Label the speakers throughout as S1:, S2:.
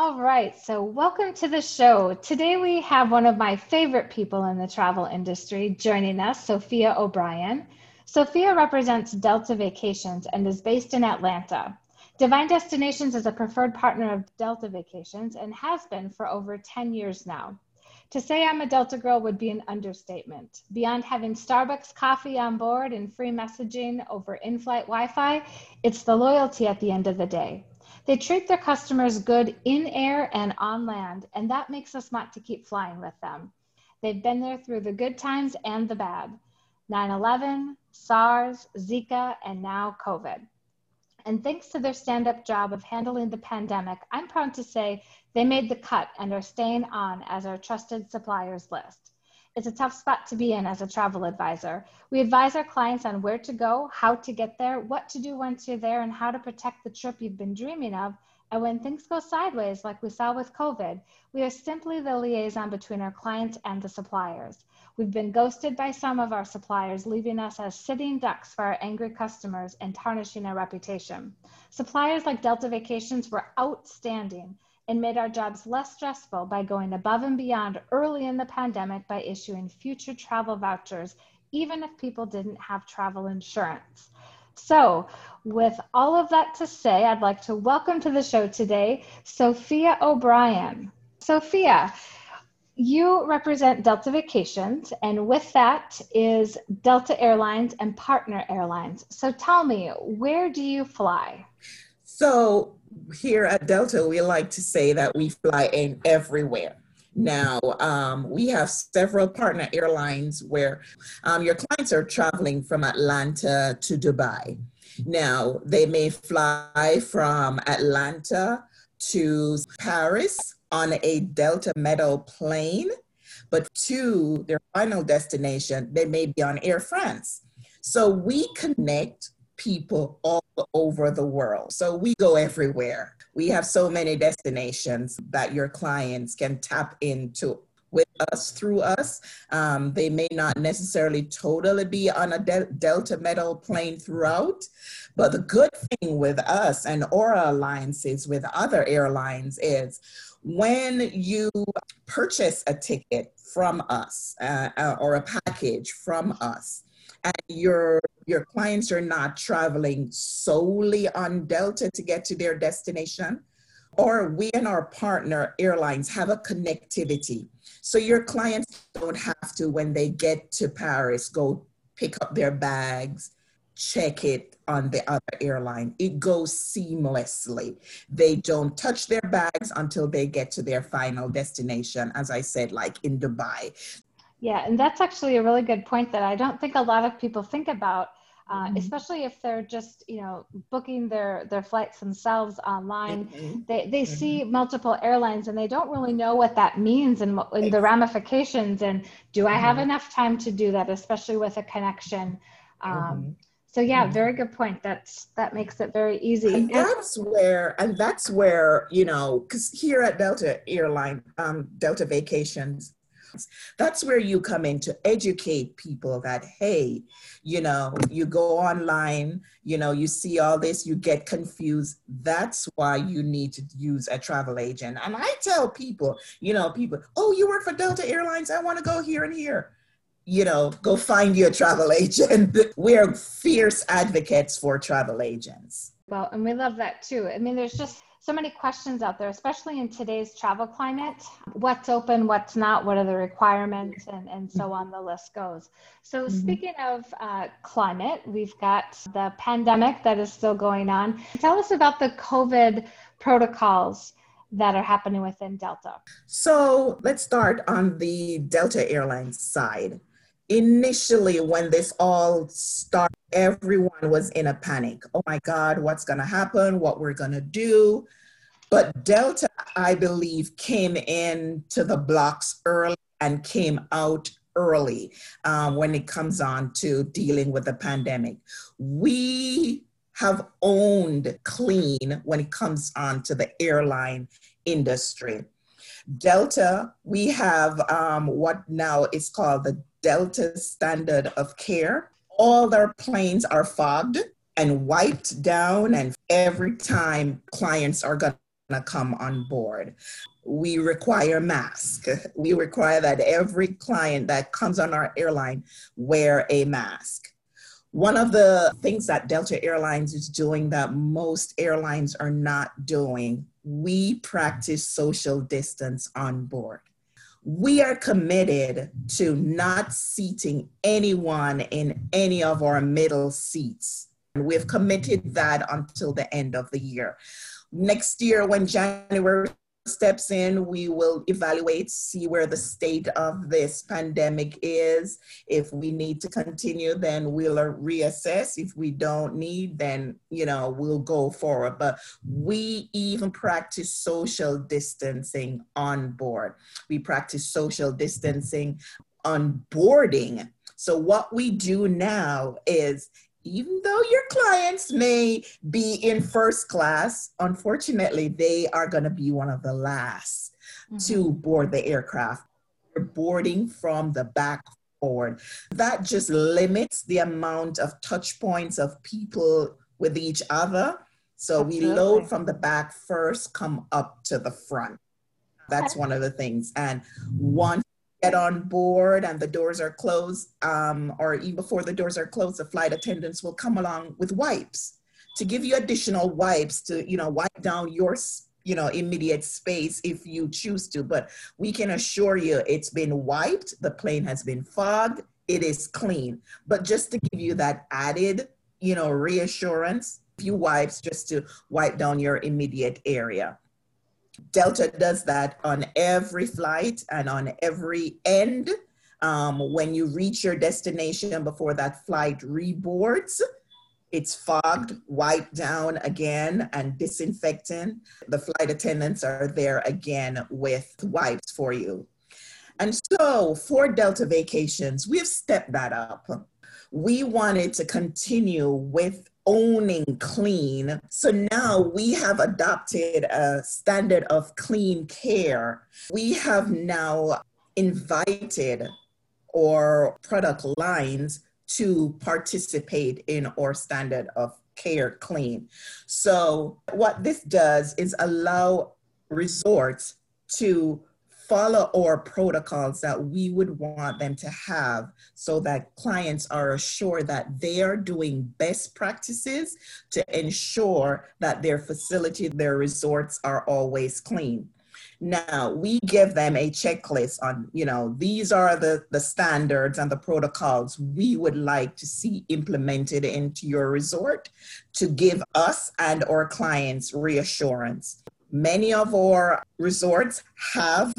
S1: All right, so welcome to the show. Today we have one of my favorite people in the travel industry joining us, Sophia O'Brien. Sophia represents Delta Vacations and is based in Atlanta. Divine Destinations is a preferred partner of Delta Vacations and has been for over 10 years now. To say I'm a Delta girl would be an understatement. Beyond having Starbucks coffee on board and free messaging over in flight Wi Fi, it's the loyalty at the end of the day. They treat their customers good in air and on land, and that makes us want to keep flying with them. They've been there through the good times and the bad 9 11, SARS, Zika, and now COVID. And thanks to their stand up job of handling the pandemic, I'm proud to say they made the cut and are staying on as our trusted suppliers list. It's a tough spot to be in as a travel advisor. We advise our clients on where to go, how to get there, what to do once you're there, and how to protect the trip you've been dreaming of. And when things go sideways, like we saw with COVID, we are simply the liaison between our clients and the suppliers. We've been ghosted by some of our suppliers, leaving us as sitting ducks for our angry customers and tarnishing our reputation. Suppliers like Delta Vacations were outstanding and made our jobs less stressful by going above and beyond early in the pandemic by issuing future travel vouchers, even if people didn't have travel insurance. So, with all of that to say, I'd like to welcome to the show today Sophia O'Brien. Sophia, you represent Delta Vacations, and with that is Delta Airlines and Partner Airlines. So tell me, where do you fly?
S2: So here at Delta, we like to say that we fly in everywhere. Now, um, we have several partner airlines where um, your clients are traveling from Atlanta to Dubai. Now, they may fly from Atlanta to Paris on a Delta metal plane, but to their final destination, they may be on Air France. So we connect people all over the world. So we go everywhere. We have so many destinations that your clients can tap into with us through us. Um, they may not necessarily totally be on a de- Delta metal plane throughout, but the good thing with us and Aura alliances with other airlines is when you purchase a ticket from us uh, uh, or a package from us, and your your clients are not traveling solely on Delta to get to their destination, or we and our partner airlines have a connectivity. So your clients don't have to, when they get to Paris, go pick up their bags, check it on the other airline. It goes seamlessly. They don't touch their bags until they get to their final destination, as I said, like in Dubai.
S1: Yeah, and that's actually a really good point that I don't think a lot of people think about. Uh, mm-hmm. especially if they're just you know booking their their flights themselves online mm-hmm. they they mm-hmm. see multiple airlines and they don't really know what that means and, and the ramifications and do i have mm-hmm. enough time to do that especially with a connection um, mm-hmm. So yeah, mm-hmm. very good point. That's that makes it very easy.
S2: And that's where, and that's where you know, because here at Delta Airline, um, Delta Vacations, that's where you come in to educate people that hey, you know, you go online, you know, you see all this, you get confused. That's why you need to use a travel agent. And I tell people, you know, people, oh, you work for Delta Airlines, I want to go here and here you know, go find your travel agent. We're fierce advocates for travel agents.
S1: Well, and we love that too. I mean, there's just so many questions out there, especially in today's travel climate. What's open, what's not, what are the requirements, and, and so on the list goes. So, mm-hmm. speaking of uh, climate, we've got the pandemic that is still going on. Tell us about the COVID protocols that are happening within Delta.
S2: So, let's start on the Delta Airlines side initially when this all started everyone was in a panic. Oh my god what's going to happen? What we're going to do? But delta i believe came in to the blocks early and came out early um, when it comes on to dealing with the pandemic. We have owned clean when it comes on to the airline industry. Delta we have um, what now is called the Delta standard of care. All their planes are fogged and wiped down, and every time clients are going to come on board. We require mask. We require that every client that comes on our airline wear a mask. One of the things that Delta Airlines is doing that most airlines are not doing, we practice social distance on board. We are committed to not seating anyone in any of our middle seats. And We've committed that until the end of the year. Next year, when January steps in, we will evaluate, see where the state of this pandemic is. If we need to continue, then we'll reassess. If we don't need, then, you know, we'll go forward. But we even practice social distancing on board. We practice social distancing on boarding. So what we do now is even though your clients may be in first class, unfortunately, they are going to be one of the last mm-hmm. to board the aircraft. You're boarding from the back forward. That just limits the amount of touch points of people with each other. So Absolutely. we load from the back first, come up to the front. That's one of the things. And once get on board and the doors are closed, um, or even before the doors are closed, the flight attendants will come along with wipes to give you additional wipes to, you know, wipe down your, you know, immediate space if you choose to. But we can assure you it's been wiped, the plane has been fogged, it is clean. But just to give you that added, you know, reassurance, a few wipes just to wipe down your immediate area. Delta does that on every flight and on every end. Um, when you reach your destination before that flight reboards, it's fogged, wiped down again, and disinfectant. The flight attendants are there again with wipes for you. And so for Delta Vacations, we've stepped that up. We wanted to continue with owning clean. So now we have adopted a standard of clean care. We have now invited our product lines to participate in our standard of care clean. So what this does is allow resorts to follow our protocols that we would want them to have so that clients are assured that they are doing best practices to ensure that their facility, their resorts are always clean. Now we give them a checklist on, you know, these are the, the standards and the protocols we would like to see implemented into your resort to give us and our clients reassurance. Many of our resorts have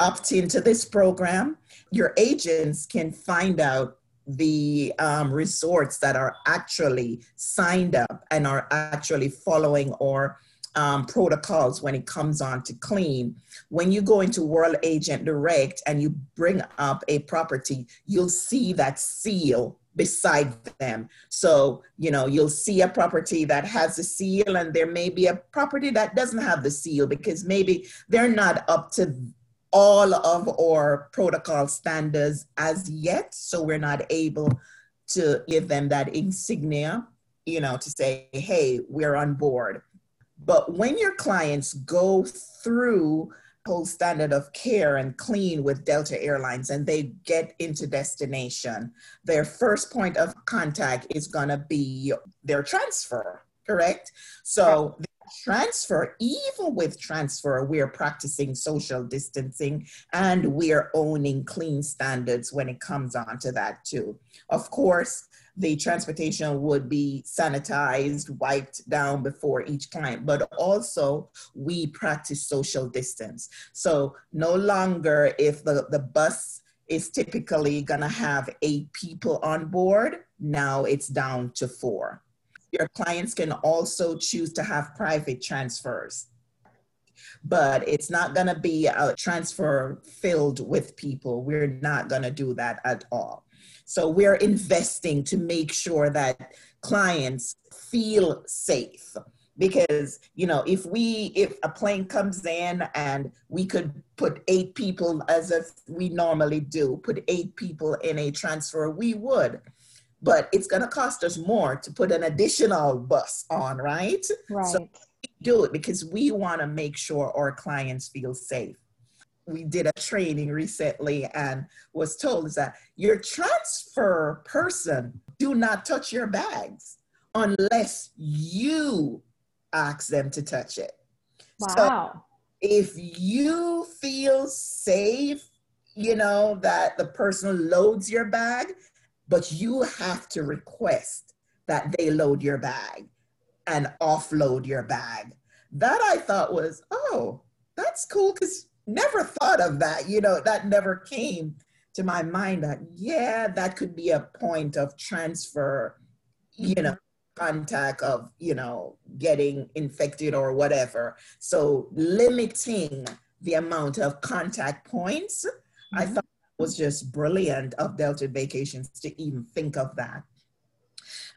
S2: opt into this program, your agents can find out the um, resorts that are actually signed up and are actually following or um, protocols when it comes on to clean. When you go into World Agent Direct and you bring up a property, you'll see that seal beside them. So, you know, you'll see a property that has a seal and there may be a property that doesn't have the seal because maybe they're not up to all of our protocol standards as yet, so we're not able to give them that insignia, you know, to say, hey, we're on board. But when your clients go through whole standard of care and clean with Delta Airlines and they get into destination, their first point of contact is going to be their transfer, correct? So transfer, even with transfer, we're practicing social distancing and we're owning clean standards when it comes on to that too. Of course, the transportation would be sanitized, wiped down before each client, but also we practice social distance. So no longer if the, the bus is typically gonna have eight people on board, now it's down to four. Your clients can also choose to have private transfers. But it's not going to be a transfer filled with people. We're not going to do that at all. So we're investing to make sure that clients feel safe because you know if we if a plane comes in and we could put eight people as if we normally do put eight people in a transfer we would but it's going to cost us more to put an additional bus on, right?
S1: Right. So
S2: do it because we want to make sure our clients feel safe. We did a training recently and was told that your transfer person do not touch your bags unless you ask them to touch it.
S1: Wow.
S2: So if you feel safe, you know, that the person loads your bag, but you have to request that they load your bag and offload your bag. That I thought was, oh, that's cool because never thought of that. You know, that never came to my mind that, yeah, that could be a point of transfer, you know, contact of, you know, getting infected or whatever. So limiting the amount of contact points, mm-hmm. I thought was just brilliant of Delta Vacations to even think of that.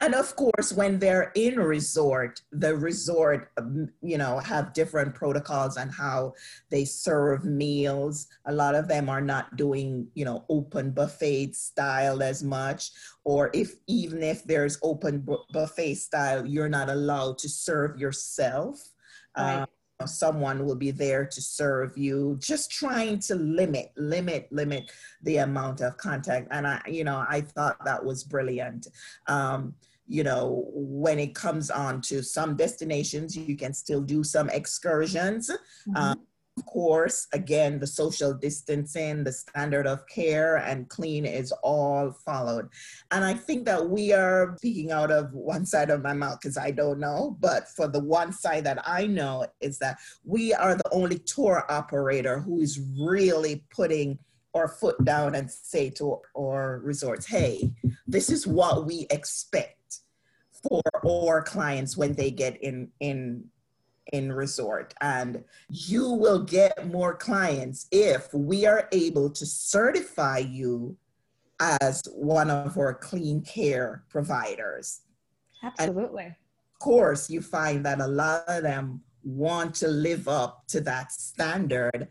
S2: And of course, when they're in resort, the resort, um, you know, have different protocols on how they serve meals. A lot of them are not doing, you know, open buffet style as much. Or if even if there's open buffet style, you're not allowed to serve yourself. Right. Um, someone will be there to serve you just trying to limit limit limit the amount of contact and i you know i thought that was brilliant um, you know, when it comes on to some destinations, you can still do some excursions. Mm-hmm. Um, of course, again, the social distancing, the standard of care and clean is all followed. And I think that we are speaking out of one side of my mouth because I don't know, but for the one side that I know is that we are the only tour operator who is really putting our foot down and say to our resorts, hey, this is what we expect for our clients when they get in in in resort and you will get more clients if we are able to certify you as one of our clean care providers.
S1: Absolutely. And
S2: of course you find that a lot of them want to live up to that standard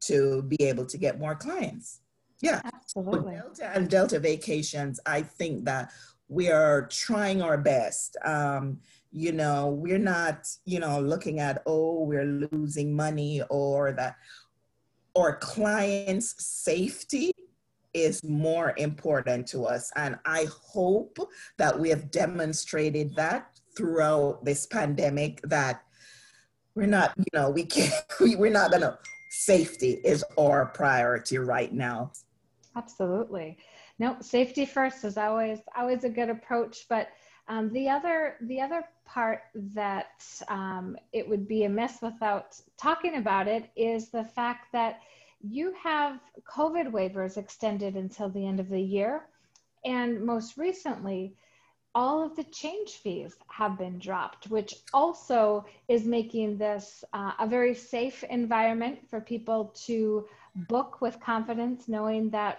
S2: to be able to get more clients. Yeah.
S1: Absolutely.
S2: Delta and delta vacations i think that we are trying our best. Um, you know, we're not, you know, looking at, oh, we're losing money or that or clients' safety is more important to us. And I hope that we have demonstrated that throughout this pandemic that we're not, you know, we can't, we, we're not gonna, safety is our priority right now.
S1: Absolutely no safety first is always always a good approach but um, the other the other part that um, it would be a amiss without talking about it is the fact that you have covid waivers extended until the end of the year. And most recently all of the change fees have been dropped, which also is making this uh, a very safe environment for people to book with confidence, knowing that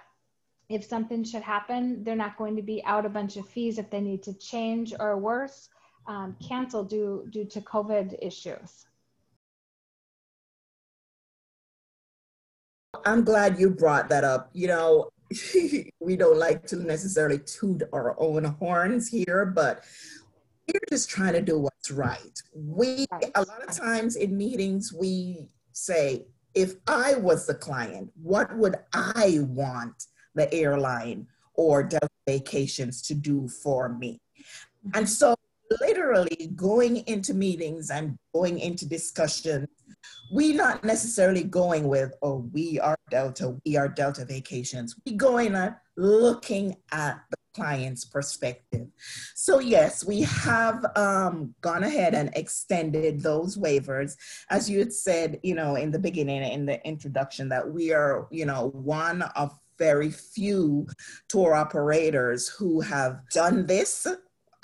S1: if something should happen, they're not going to be out a bunch of fees if they need to change or worse, um, cancel due, due to COVID issues.
S2: I'm glad you brought that up. You know, we don't like to necessarily toot our own horns here, but we're just trying to do what's right. We, a lot of times in meetings, we say, if I was the client, what would I want the airline or Delta Vacations to do for me. And so, literally going into meetings and going into discussions, we not necessarily going with, oh, we are Delta, we are Delta Vacations. We going and looking at the client's perspective. So yes, we have um, gone ahead and extended those waivers. As you had said, you know, in the beginning, in the introduction, that we are, you know, one of very few tour operators who have done this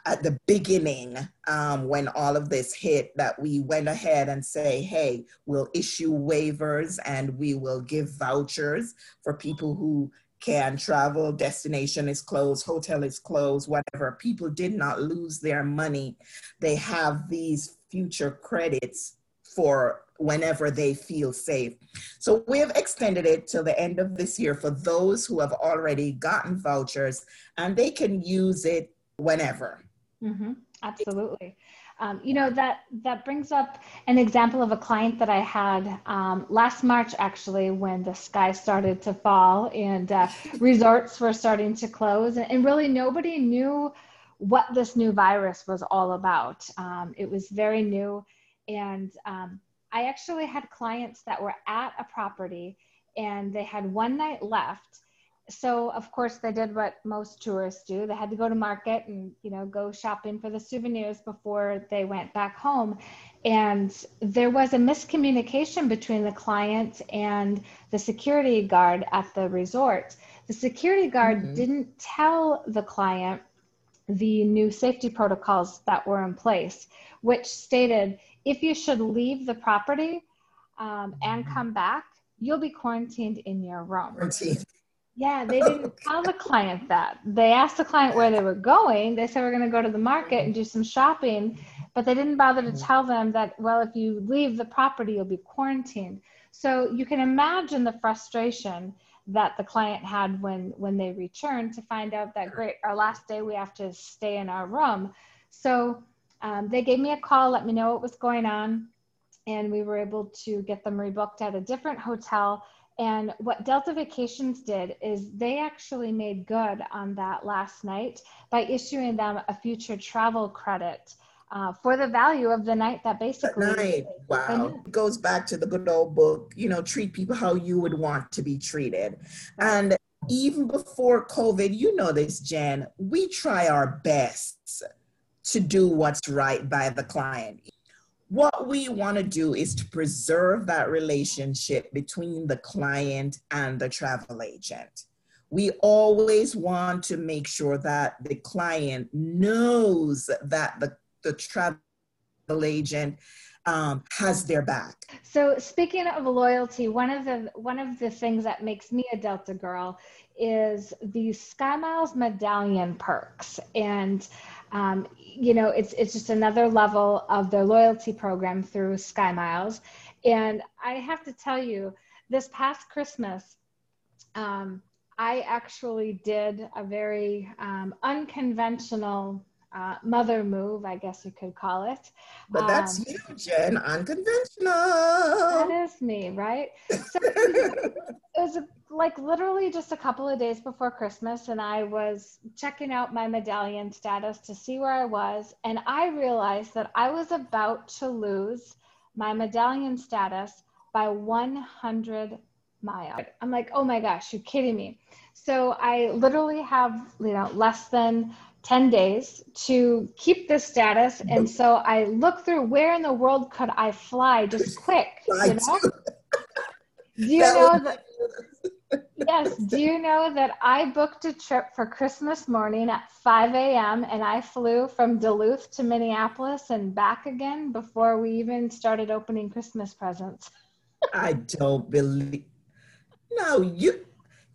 S2: at the beginning um, when all of this hit that we went ahead and say hey we'll issue waivers and we will give vouchers for people who can travel. Destination is closed hotel is closed whatever. People did not lose their money. They have these future credits for whenever they feel safe. So we have extended it till the end of this year for those who have already gotten vouchers and they can use it whenever.
S1: Mm-hmm. Absolutely. Um, you know that that brings up an example of a client that I had um, last March, actually, when the sky started to fall and uh, resorts were starting to close, and, and, really nobody knew what this new virus was all about. Um, it was very new, and um, I actually had clients that were at a property and they had one night left. So of course they did what most tourists do. They had to go to market and you know go shopping for the souvenirs before they went back home. And there was a miscommunication between the client and the security guard at the resort. The security guard mm-hmm. didn't tell the client the new safety protocols that were in place which stated if you should leave the property um, and mm-hmm. come back you'll be quarantined in your room Quarantine. Yeah, they didn't tell the client that. They asked the client where they were going. They said we're going to go to the market and do some shopping, but they didn't bother to tell them that, well, if you leave the property, you'll be quarantined. So you can imagine the frustration that the client had when when they returned to find out that great, our last day we have to stay in our room. So um, they gave me a call, let me know what was going on, and we were able to get them rebooked at a different hotel and what Delta Vacations did is they actually made good on that last night by issuing them a future travel credit uh, for the value of the night that basically.
S2: That night. Wow. It goes back to the good old book, you know, treat people how you would want to be treated. And even before COVID, you know this, Jen, we try our best to do what's right by the client what we want to do is to preserve that relationship between the client and the travel agent. We always want to make sure that the client knows that the, the travel agent um, has their back.
S1: So speaking of loyalty, one of the one of the things that makes me a Delta girl is the Sky Miles medallion perks, and um, you know, it's it's just another level of their loyalty program through Sky Miles. And I have to tell you, this past Christmas, um, I actually did a very um, unconventional uh, mother move, I guess you could call it.
S2: But that's um, you, Jen, unconventional.
S1: That is me, right? So it was like literally just a couple of days before Christmas, and I was checking out my medallion status to see where I was, and I realized that I was about to lose my medallion status by 100 miles. I'm like, oh my gosh, you're kidding me. So I literally have, you know, less than 10 days to keep this status. And so I look through where in the world could I fly just quick, you know? Do you know that? yes. Do you know that I booked a trip for Christmas morning at 5 a.m. and I flew from Duluth to Minneapolis and back again before we even started opening Christmas presents?
S2: I don't believe. No, you,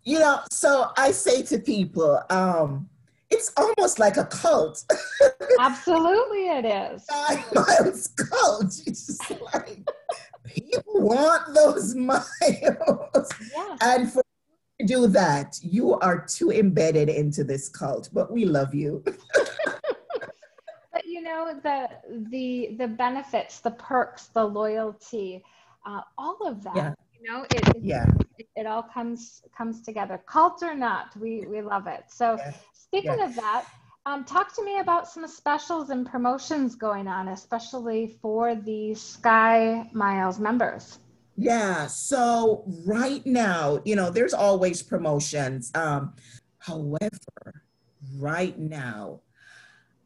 S2: you know, so I say to people, um, it's almost like a cult.
S1: Absolutely, it is.
S2: Sky Miles cult. It's just like people want those miles, yeah. and for you to do that, you are too embedded into this cult. But we love you.
S1: but you know the the the benefits, the perks, the loyalty, uh, all of that. Yeah. You know, it, it yeah. It, it, all comes comes together. Cult or not, we we love it. So yeah. Speaking yes. of that, um, talk to me about some specials and promotions going on, especially for the Sky Miles members.
S2: Yeah, so right now, you know, there's always promotions. Um, however, right now,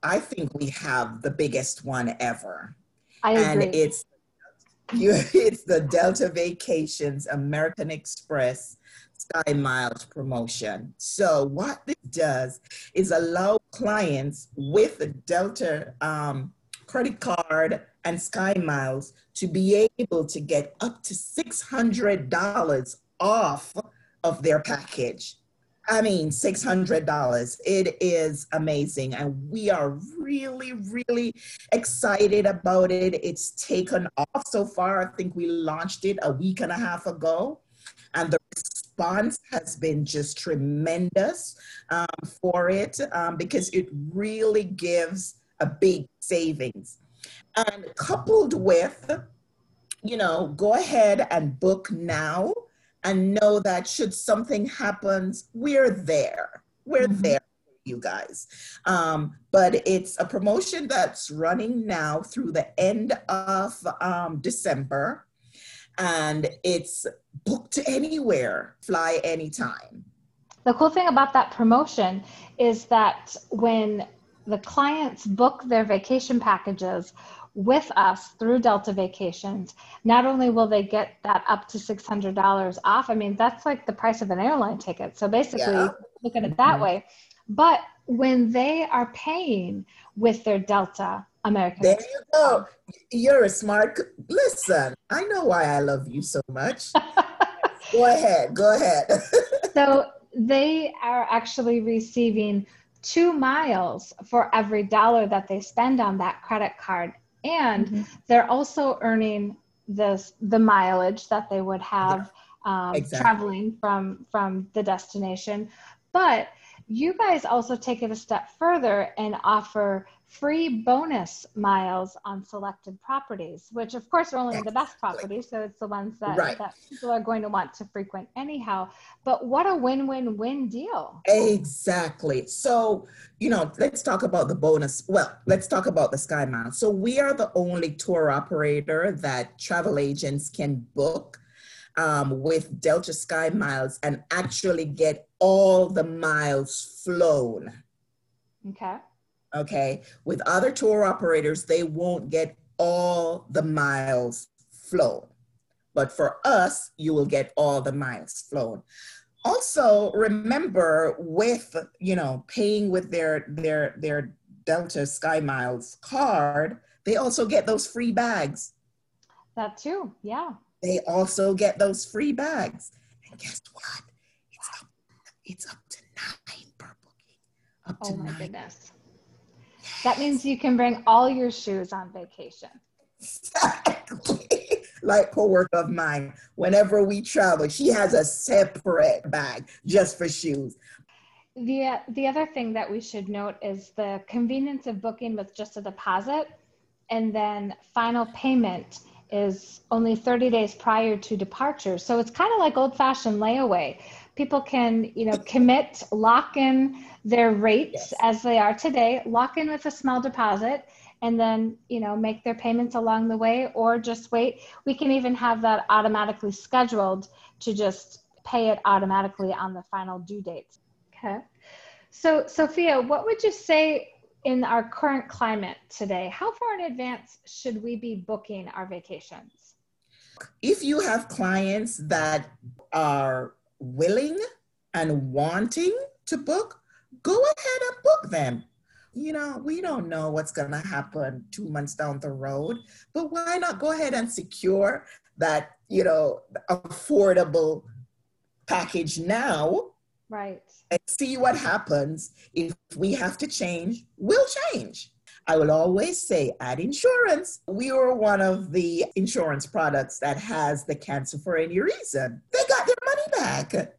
S2: I think we have the biggest one ever.
S1: I agree.
S2: And it's you, it's the Delta Vacations American Express Sky Miles promotion. So what this does is allow clients with a Delta um, credit card and Sky Miles to be able to get up to $600 off of their package. I mean, $600. It is amazing. And we are really, really excited about it. It's taken off so far. I think we launched it a week and a half ago. And the response has been just tremendous um, for it um, because it really gives a big savings. And coupled with, you know, go ahead and book now and know that should something happens, we're there. We're mm-hmm. there you guys. Um, but it's a promotion that's running now through the end of um, December, and it's booked anywhere, fly anytime.
S1: The cool thing about that promotion is that when the clients book their vacation packages with us through Delta Vacations, not only will they get that up to $600 off, I mean, that's like the price of an airline ticket. So basically, yeah. look at it that mm-hmm. way. But when they are paying with their Delta American.
S2: There you go. You're a smart. Listen, I know why I love you so much. go ahead. Go ahead.
S1: so they are actually receiving two miles for every dollar that they spend on that credit card, and mm-hmm. they're also earning this the mileage that they would have um, exactly. traveling from from the destination, but you guys also take it a step further and offer free bonus miles on selected properties, which of course are only the best properties. So it's the ones that, right. that people are going to want to frequent anyhow. But what a win win win deal.
S2: Exactly. So, you know, let's talk about the bonus. Well, let's talk about the Sky Miles. So we are the only tour operator that travel agents can book um, with Delta Sky Miles and actually get all the miles flown.
S1: Okay.
S2: Okay. With other tour operators, they won't get all the miles flown. But for us, you will get all the miles flown. Also, remember with you know paying with their their their Delta Sky Miles card, they also get those free bags.
S1: That too, yeah
S2: they also get those free bags. And guess what? It's up, it's up to nine per booking. Up oh
S1: to
S2: oh my
S1: nine. goodness. That means you can bring all your shoes on vacation.
S2: Exactly. like a work of mine. Whenever we travel, she has a separate bag just for shoes.
S1: The, the other thing that we should note is the convenience of booking with just a deposit and then final payment is only 30 days prior to departure. So it's kind of like old fashioned layaway. People can, you know, commit, lock in their rates yes. as they are today, lock in with a small deposit, and then, you know, make their payments along the way or just wait. We can even have that automatically scheduled to just pay it automatically on the final due dates. Okay. So, Sophia, what would you say in our current climate today, how far in advance should we be booking our vacations?
S2: If you have clients that are willing and wanting to book, go ahead and book them. You know, we don't know what's going to happen two months down the road, but why not go ahead and secure that, you know, affordable package now
S1: Right.
S2: And see what happens. If we have to change, we'll change. I will always say add insurance. We were one of the insurance products that has the cancel for any reason. They got their money back.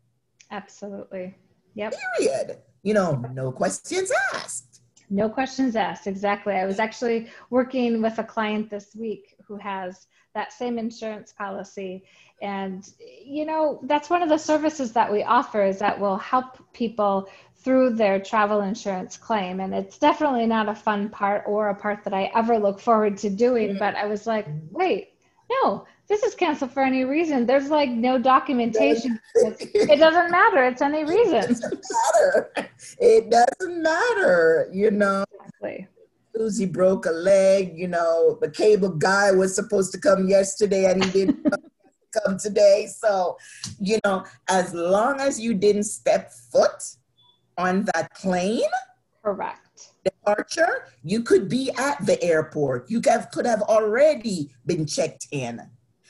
S1: Absolutely. Yep.
S2: Period. You know, no questions asked.
S1: No questions asked. Exactly. I was actually working with a client this week who has that same insurance policy and you know that's one of the services that we offer is that we'll help people through their travel insurance claim and it's definitely not a fun part or a part that i ever look forward to doing mm-hmm. but i was like mm-hmm. wait no this is canceled for any reason. There's like no documentation. It doesn't matter. It's any reason. It
S2: doesn't matter. It doesn't matter you know. Exactly. Susie broke a leg, you know, the cable guy was supposed to come yesterday and he didn't come today. So, you know, as long as you didn't step foot on that plane,
S1: correct.
S2: departure, you could be at the airport. You have, could have already been checked in.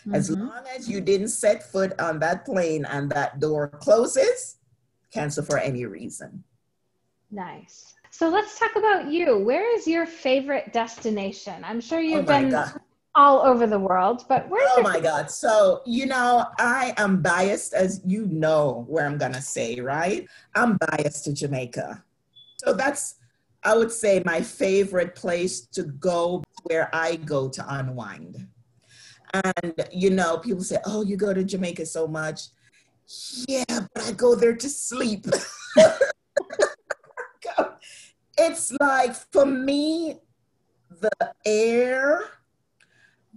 S2: Mm-hmm. As long as you didn't set foot on that plane and that door closes, cancel for any reason.
S1: Nice. So let's talk about you. Where is your favorite destination? I'm sure you've oh been God all over the world, but where?
S2: Oh my God. So, you know, I am biased, as you know where I'm going to say, right? I'm biased to Jamaica. So that's I would say my favorite place to go where I go to unwind. And, you know, people say, oh, you go to Jamaica so much. Yeah, but I go there to sleep. it's like, for me, the air,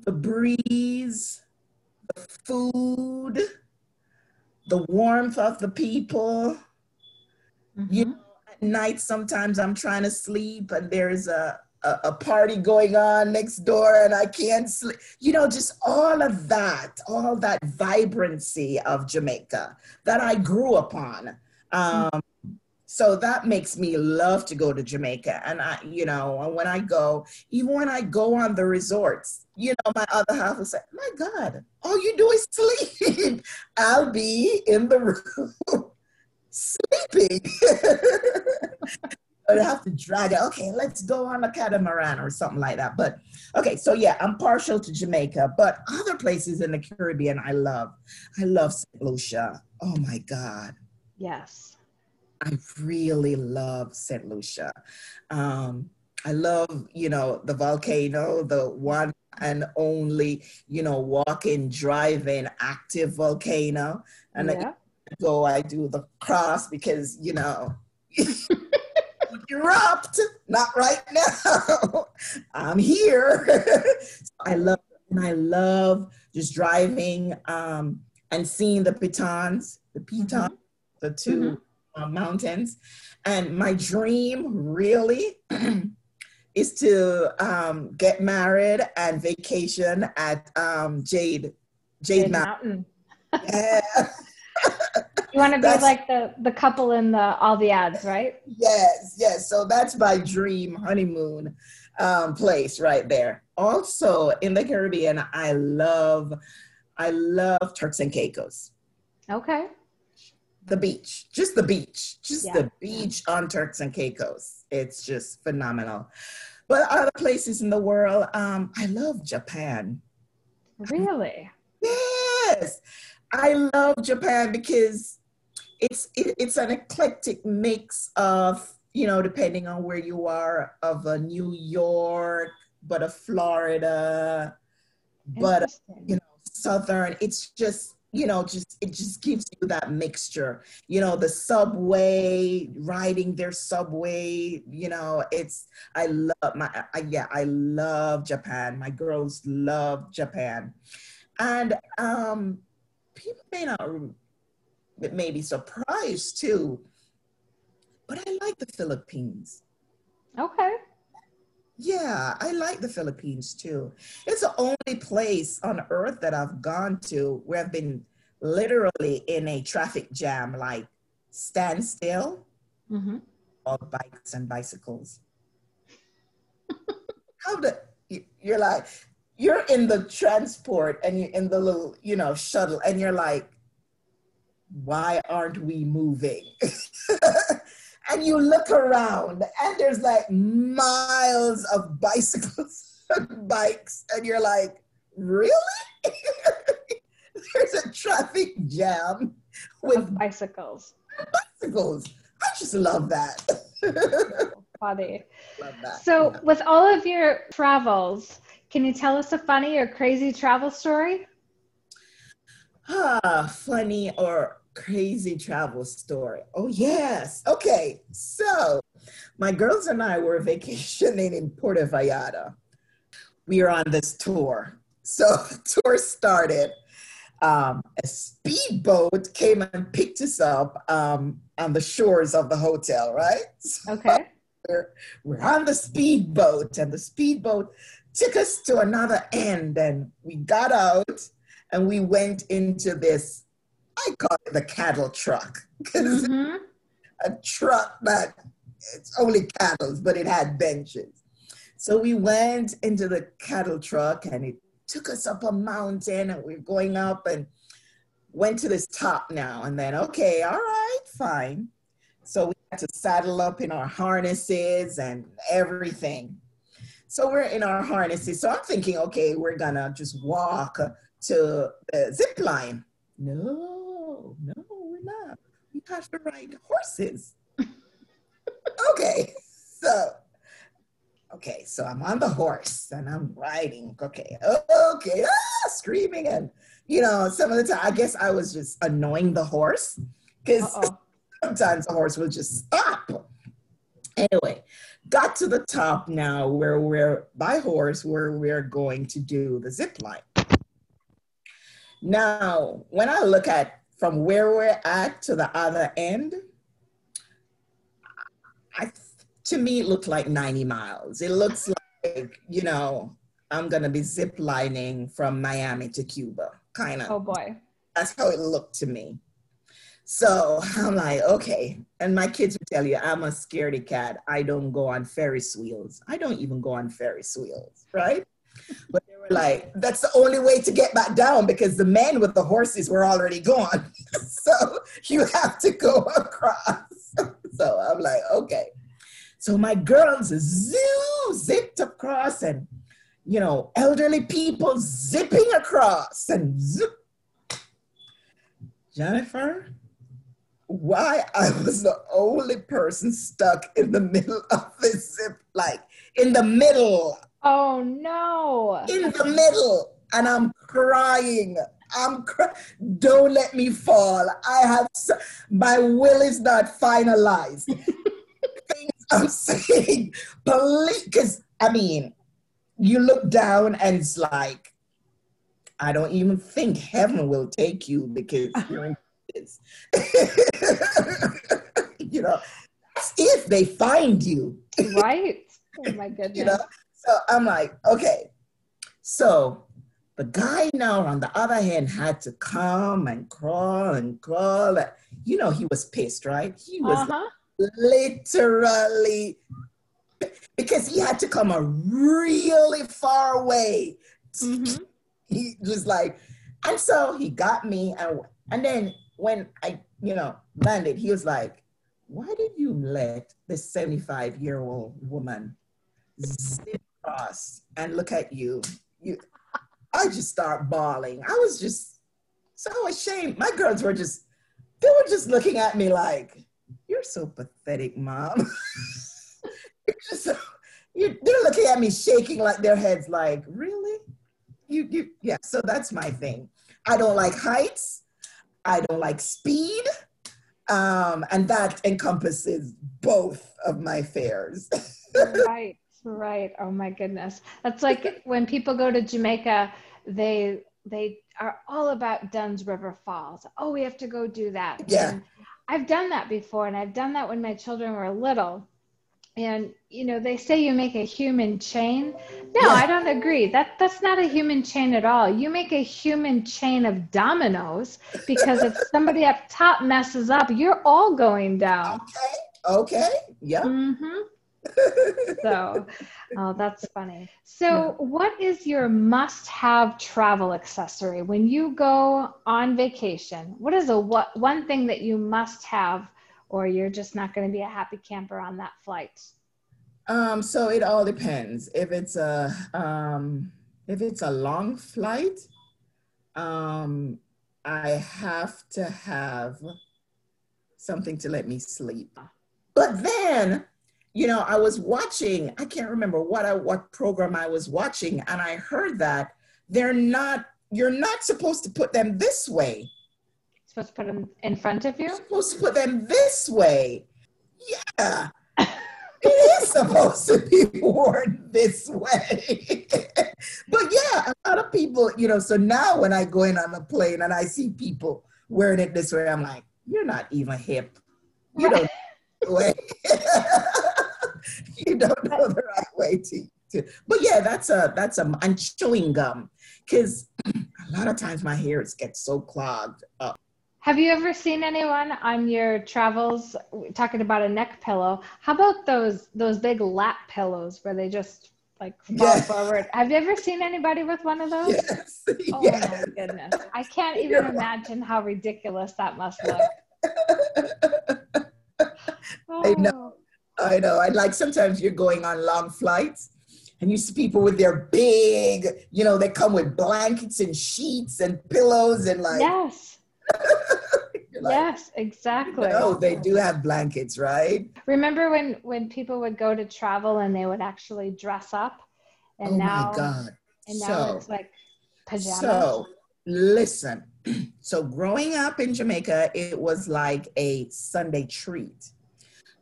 S2: the breeze, the food, the warmth of the people. Mm-hmm. You know, at night, sometimes I'm trying to sleep and there's a, a, a, party going on next door and I can't sleep. You know, just all of that, all that vibrancy of Jamaica that I grew upon. Um, so that makes me love to go to Jamaica. And I, you know, when I go, even when I go on the resorts, you know, my other half will say, My God, all you do is sleep. I'll be in the room sleeping. I have to drag it. Okay, let's go on a catamaran or something like that. But okay, so yeah, I'm partial to Jamaica, but other places in the Caribbean I love. I love St. Lucia. Oh my God.
S1: Yes.
S2: I really love St. Lucia. Um, I love, you know, the volcano, the one and only, you know, walking, driving, active volcano. And yeah. I go, I do the cross because, you know, erupt, not right now. I'm here. I love, and I love just driving um, and seeing the pitons, the pitons, mm-hmm. the 2 mm-hmm uh, mountains. And my dream really is to um, get married and vacation at um, Jade, Jade, Jade Mountain. Mountain.
S1: yeah. you want to be like the, the couple in the all the ads, right?
S2: Yes, yes. So that's my dream honeymoon um, place right there. Also in the Caribbean, I love, I love Turks and Caicos.
S1: Okay
S2: the beach, just the beach, just yeah. the beach on Turks and Caicos. It's just phenomenal. But other places in the world, um, I love Japan.
S1: Really?
S2: Yes, I love Japan because it's it, it's an eclectic mix of you know depending on where you are of a New York, but a Florida, but a, you know southern. It's just you know, just it just gives you that mixture. You know, the subway, riding their subway. You know, it's I love my I, yeah, I love Japan. My girls love Japan, and um, people may not may be surprised too, but I like the Philippines.
S1: Okay.
S2: Yeah, I like the Philippines too. It's the only place on earth that I've gone to where I've been literally in a traffic jam, like standstill, mm-hmm. all bikes and bicycles. How the you're like you're in the transport and you're in the little you know shuttle and you're like, why aren't we moving? and you look around and there's like miles of bicycles and bikes and you're like really there's a traffic jam with
S1: bicycles
S2: bicycles i just love that
S1: funny love that. so yeah. with all of your travels can you tell us a funny or crazy travel story
S2: ah funny or crazy travel story. Oh, yes. Okay. So, my girls and I were vacationing in Puerto Vallarta. We are on this tour. So, the tour started. Um, a speedboat came and picked us up um, on the shores of the hotel, right?
S1: So okay.
S2: We're, we're on the speedboat, and the speedboat took us to another end, and we got out and we went into this I call it the cattle truck because mm-hmm. a truck that it's only cattle, but it had benches. So we went into the cattle truck and it took us up a mountain and we are going up and went to this top now and then okay all right fine so we had to saddle up in our harnesses and everything so we're in our harnesses so i'm thinking okay we're gonna just walk to the zip line no no, we're not. We have to ride horses. okay, so okay, so I'm on the horse and I'm riding. Okay, okay, ah, screaming and you know, some of the time I guess I was just annoying the horse because sometimes the horse will just stop. Anyway, got to the top now where we're by horse where we're going to do the zip line. Now, when I look at from where we're at to the other end, I, to me, it looked like 90 miles. It looks like, you know, I'm going to be zip lining from Miami to Cuba, kind of.
S1: Oh boy.
S2: That's how it looked to me. So I'm like, okay. And my kids would tell you, I'm a scaredy cat. I don't go on Ferris wheels. I don't even go on Ferris wheels, right? But like, that's the only way to get back down because the men with the horses were already gone. so you have to go across. so I'm like, okay. So my girls zipped across and you know, elderly people zipping across and zip. Jennifer, why I was the only person stuck in the middle of the zip, like in the middle.
S1: Oh no.
S2: In the middle. And I'm crying. I'm cry- don't let me fall. I have so- my will is not finalized. Things I'm saying, believe because I mean, you look down and it's like, I don't even think heaven will take you because you're in is. you know, if they find you.
S1: right. Oh my goodness.
S2: you know, so I'm like, okay. So the guy now, on the other hand, had to come and crawl and crawl. You know, he was pissed, right? He was uh-huh. literally because he had to come a really far way. Mm-hmm. He was like, and so he got me, and and then when I, you know, landed, he was like, why did you let this 75 year old woman zip across and look at you? You, I just start bawling. I was just so ashamed. My girls were just, they were just looking at me like, you're so pathetic, mom. you're just so, you, they're looking at me shaking like their heads like, really? You, you, yeah, so that's my thing. I don't like heights. I don't like speed. Um, and that encompasses both of my fears.
S1: right, right. Oh my goodness. That's like when people go to Jamaica, they they are all about Dunn's River Falls. Oh, we have to go do that.
S2: Yeah. And
S1: I've done that before, and I've done that when my children were little and you know they say you make a human chain no yeah. i don't agree that that's not a human chain at all you make a human chain of dominoes because if somebody up top messes up you're all going down
S2: okay okay yeah mm-hmm.
S1: so oh that's funny so what is your must have travel accessory when you go on vacation what is a what one thing that you must have or you're just not going to be a happy camper on that flight?
S2: Um, so it all depends. If it's a um, if it's a long flight, um, I have to have something to let me sleep. But then, you know, I was watching. I can't remember what I what program I was watching, and I heard that they're not. You're not supposed to put them this way
S1: supposed to put them in front of you? You're
S2: supposed to put them this way. Yeah. it is supposed to be worn this way. but yeah, a lot of people, you know, so now when I go in on a plane and I see people wearing it this way, I'm like, you're not even hip. You right. don't way. you don't know the right way to, to but yeah, that's a that's a I'm chewing gum. Cause a lot of times my hair gets so clogged up.
S1: Have you ever seen anyone on your travels talking about a neck pillow? How about those those big lap pillows where they just like fall yes. forward? Have you ever seen anybody with one of those?
S2: Yes.
S1: Oh
S2: yes.
S1: my goodness. I can't even imagine how ridiculous that must look.
S2: oh. I know. I know. I like sometimes you're going on long flights and you see people with their big, you know, they come with blankets and sheets and pillows and like
S1: Yes
S2: Like,
S1: yes, exactly.
S2: No, they do have blankets, right?
S1: Remember when when people would go to travel and they would actually dress up, and
S2: oh
S1: now
S2: my God.
S1: and now
S2: so,
S1: it's like pajamas.
S2: So listen. So growing up in Jamaica, it was like a Sunday treat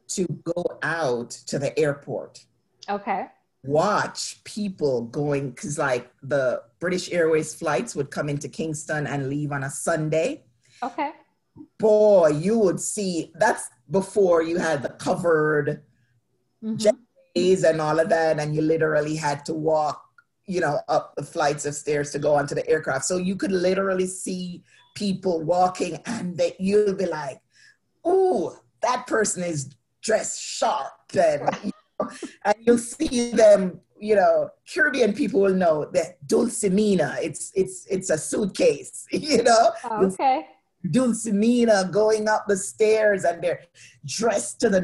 S2: to go out to the airport.
S1: Okay.
S2: Watch people going because like the British Airways flights would come into Kingston and leave on a Sunday.
S1: Okay.
S2: Boy, you would see that's before you had the covered
S1: Mhm.
S2: jetways and all of that, and you literally had to walk, you know, up the flights of stairs to go onto the aircraft. So you could literally see people walking, and that you'll be like, "Ooh, that person is dressed sharp," and you know, and you'll see them. You know, Caribbean people will know that dulcimina. It's it's it's a suitcase. You know,
S1: Oh, okay.
S2: Dulcimina going up the stairs and they're dressed to the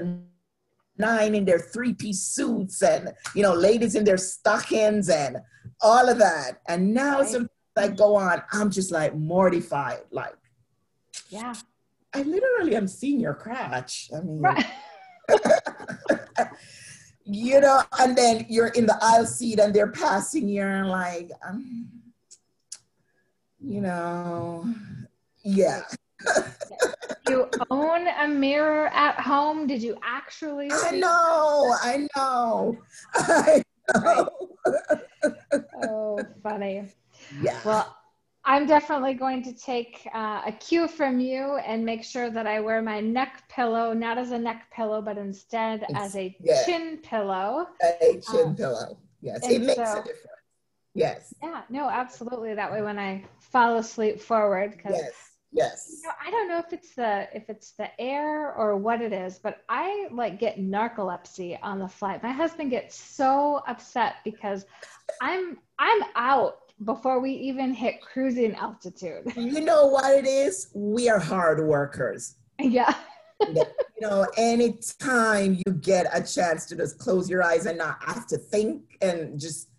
S2: nine in their three piece suits and, you know, ladies in their stockings and all of that. And now
S1: Right.
S2: some like go on, I'm just like mortified. Like,
S1: Yeah.
S2: I literally am seeing your crotch. I mean,
S1: Right.
S2: you know, and then you're in the aisle seat and they're passing you and like, um, you know, yeah.
S1: you own a mirror at home? Did you actually?
S2: I know, I know, I know.
S1: Oh, funny.
S2: Yeah.
S1: Well, I'm definitely going to take uh, a cue from you and make sure that I wear my neck pillow, not as a neck pillow, but instead as a
S2: yeah.
S1: chin pillow.
S2: a chin
S1: Uh,
S2: pillow. Yes, it makes
S1: so-
S2: a difference. Yes,
S1: Yeah, no, absolutely. That way, when I fall asleep forward, because
S2: yes, yes.
S1: you know, I don't know if it's the if it's the air or what it is, but I like get narcolepsy on the flight. My husband gets so upset because I'm I'm out before we even hit cruising altitude.
S2: You know what it is? We are hard workers.
S1: yeah.
S2: you know, anytime you get a chance to just close your eyes and not have to think and just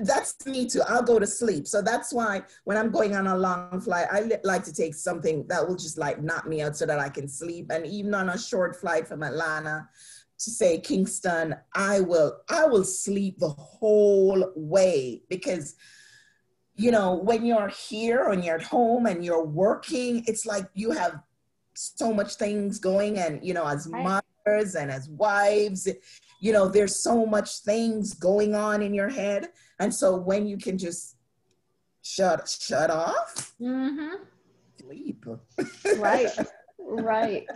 S2: that's me too. I'll go to sleep. So that's why when I'm going on a long flight, I li- like to take something that will just like knock me out so that I can sleep. And even on a short flight from Atlanta to say Kingston, I will I will sleep the whole way because you know when you're here and you're at home and you're working, it's like you have so much things going and you know as
S1: Right.
S2: mothers and as wives you know there's so much things going on in your head and so when you can just shut shut off
S1: Mm-hmm.
S2: sleep
S1: Right. right.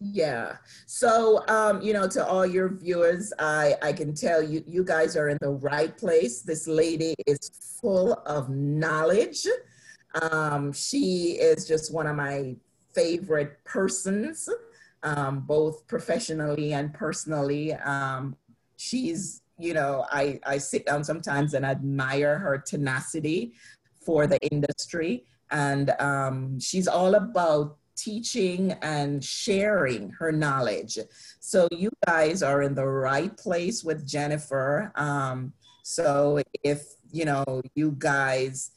S2: Yeah. So um you know to all your viewers i i can tell you you guys are in the right place. This lady is full of knowledge. Um she is just one of my favorite persons um both professionally and personally. Um she's you know i i sit down sometimes and admire her tenacity for the industry. And um she's all about teaching and sharing her knowledge. So you guys are in the right place with Jennifer. Um, so if you know you guys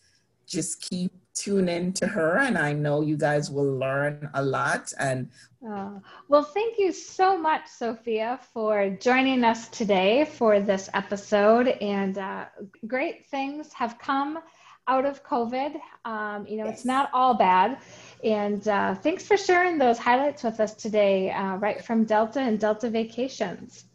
S2: just keep tuning in to her, and I know you guys will learn a lot. And
S1: Oh, well, thank you so much, Sophia, for joining us today for this episode. And uh, great things have come out of COVID. Um, you know, it's not all bad. And uh, thanks for sharing those highlights with us today, uh, right from Delta and Delta Vacations.